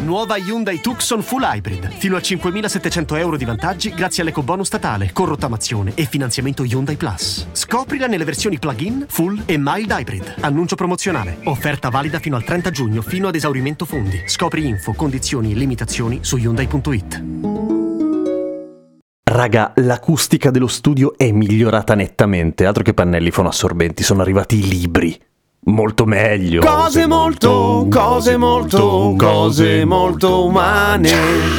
Nuova Hyundai Tucson Full Hybrid. Fino a 5.700 euro di vantaggi grazie all'ecobonus statale, con rottamazione e finanziamento Hyundai Plus. Scoprila nelle versioni plug-in, full e mild hybrid. Annuncio promozionale. Offerta valida fino al 30 giugno, fino ad esaurimento fondi. Scopri info, condizioni e limitazioni su Hyundai.it. Raga, l'acustica dello studio è migliorata nettamente, altro che pannelli fonoassorbenti, sono arrivati i libri. Molto meglio. Cose molto, cose molto, cose molto umane.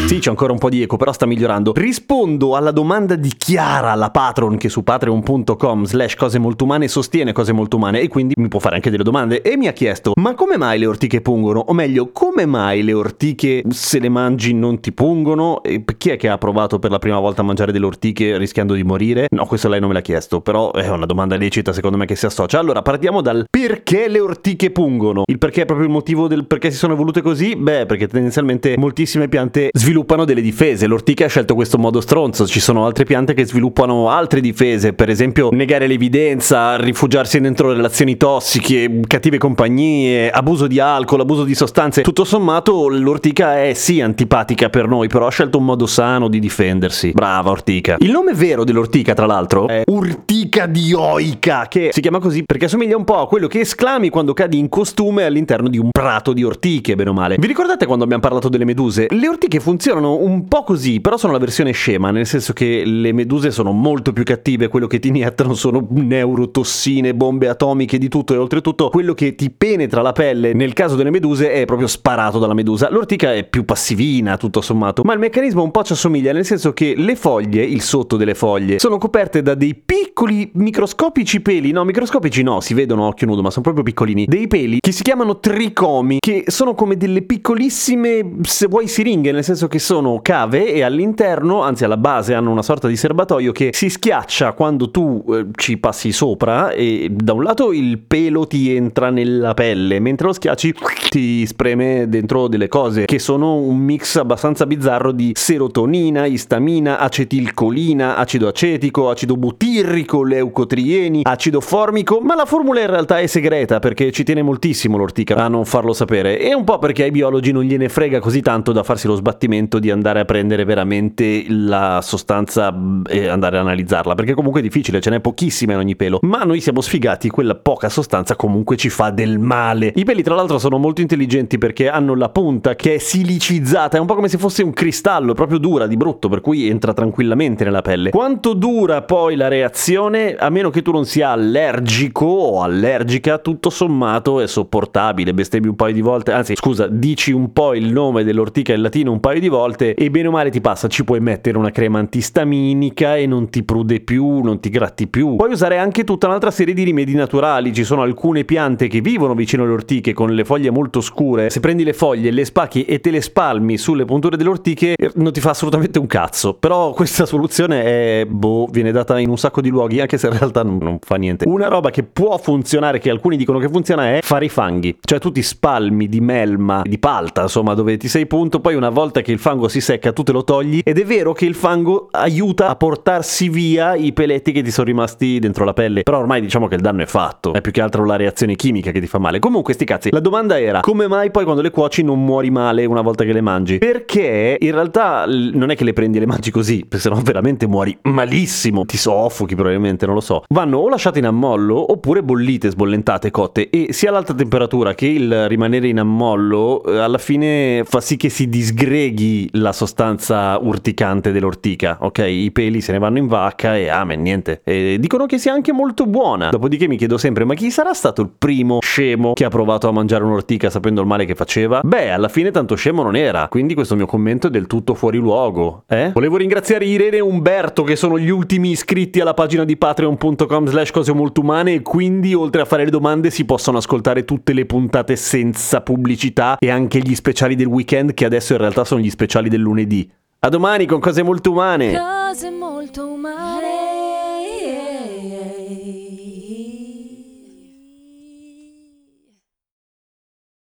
Sì, c'è ancora un po' di eco, però sta migliorando. Rispondo alla domanda di Chiara, la patron, che su patreon.com slash cose molto umane sostiene cose molto umane e quindi mi può fare anche delle domande. E mi ha chiesto, ma come mai le ortiche pungono? O meglio, come mai le ortiche se le mangi non ti pungono? E chi è che ha provato per la prima volta a mangiare delle ortiche rischiando di morire? No, questo lei non me l'ha chiesto, però è una domanda lecita secondo me che si associa. Allora, partiamo dal perché perché le ortiche pungono? Il perché è proprio il motivo del perché si sono evolute così? Beh, perché tendenzialmente moltissime piante sviluppano delle difese. L'ortica ha scelto questo modo stronzo. Ci sono altre piante che sviluppano altre difese, per esempio negare l'evidenza, rifugiarsi dentro relazioni tossiche, cattive compagnie, abuso di alcol, abuso di sostanze. Tutto sommato l'ortica è sì antipatica per noi, però ha scelto un modo sano di difendersi. Brava ortica. Il nome vero dell'ortica, tra l'altro, è urtica dioica, che si chiama così perché assomiglia un po' a quello che esclami quando cadi in costume all'interno di un prato di ortiche, bene o male. Vi ricordate quando abbiamo parlato delle meduse? Le ortiche funzionano un po' così, però sono la versione scema, nel senso che le meduse sono molto più cattive, quello che ti iniettano sono neurotossine, bombe atomiche, di tutto e oltretutto quello che ti penetra la pelle nel caso delle meduse è proprio sparato dalla medusa. L'ortica è più passivina, tutto sommato, ma il meccanismo un po' ci assomiglia, nel senso che le foglie, il sotto delle foglie, sono coperte da dei piccoli microscopici peli, no, microscopici no, si vedono a occhio nudo, ma sono proprio piccolini, dei peli che si chiamano tricomi, che sono come delle piccolissime, se vuoi, siringhe, nel senso che sono cave e all'interno, anzi alla base, hanno una sorta di serbatoio che si schiaccia quando tu eh, ci passi sopra e da un lato il pelo ti entra nella pelle, mentre lo schiacci ti spreme dentro delle cose che sono un mix abbastanza bizzarro di serotonina, istamina, acetilcolina, acido acetico, acido butirrico, leucotrieni, acido formico, ma la formula in realtà è segreta perché ci tiene moltissimo l'ortica a non farlo sapere e un po' perché ai biologi non gliene frega così tanto da farsi lo sbattimento di andare a prendere veramente la sostanza e andare a analizzarla perché comunque è difficile, ce n'è pochissima in ogni pelo, ma noi siamo sfigati, quella poca sostanza comunque ci fa del male. I peli tra l'altro sono molto intelligenti perché hanno la punta che è silicizzata, è un po' come se fosse un cristallo, proprio dura di brutto, per cui entra tranquillamente nella pelle. Quanto dura poi la reazione? A meno che tu non sia allergico o allergica, tutto sommato è sopportabile, bestemmi un paio di volte, anzi scusa, dici un po' il nome dell'ortica in latino un paio di volte e bene o male ti passa, ci puoi mettere una crema antistaminica e non ti prude più, non ti gratti più. Puoi usare anche tutta un'altra serie di rimedi naturali, ci sono alcune piante che vivono vicino alle ortiche con le foglie molto scure, se prendi le foglie, le spacchi e te le spalmi sulle punture delle ortiche eh, non ti fa assolutamente un cazzo, però questa soluzione è, boh, viene data in un sacco di luoghi anche se in realtà non, non fa niente. Una roba che può funzionare, che alcuni dicono che funziona, è fare i fanghi, cioè tu ti spalmi di melma, di palta, insomma, dove ti sei punto, poi una volta che il fango si secca tu te lo togli ed è vero che il fango aiuta a portarsi via i peletti che ti sono rimasti dentro la pelle, però ormai diciamo che il danno è fatto, è più che altro la reazione chimica che ti fa male. Comunque sti cazzi, la domanda era come mai poi quando le cuoci non muori male una volta che le mangi? Perché in realtà non è che le prendi e le mangi così, perché sennò veramente muori malissimo, ti soffochi probabilmente, non lo so. Vanno o lasciate in ammollo oppure bollite, sbollentate, cotte e sia l'alta temperatura che il rimanere in ammollo eh, alla fine fa sì che si disgreghi la sostanza urticante dell'ortica, ok? I peli se ne vanno in vacca e amen, niente. E dicono che sia anche molto buona. Dopodiché mi chiedo sempre, ma chi sarà stato il primo scemo che ha provato a mangiare un'ortica sapendo il male che faceva? Beh, alla fine tanto scemo non era, quindi questo mio commento è del tutto fuori luogo, eh? Volevo ringraziare Irene e Umberto che sono gli ultimi iscritti alla pagina di patreon.com slash cose molto umane e quindi oltre a fare le domande si possono ascoltare tutte le puntate senza pubblicità e anche gli speciali del weekend che adesso in realtà sono gli speciali del lunedì. A domani con cose molto umane. Cose molto umane.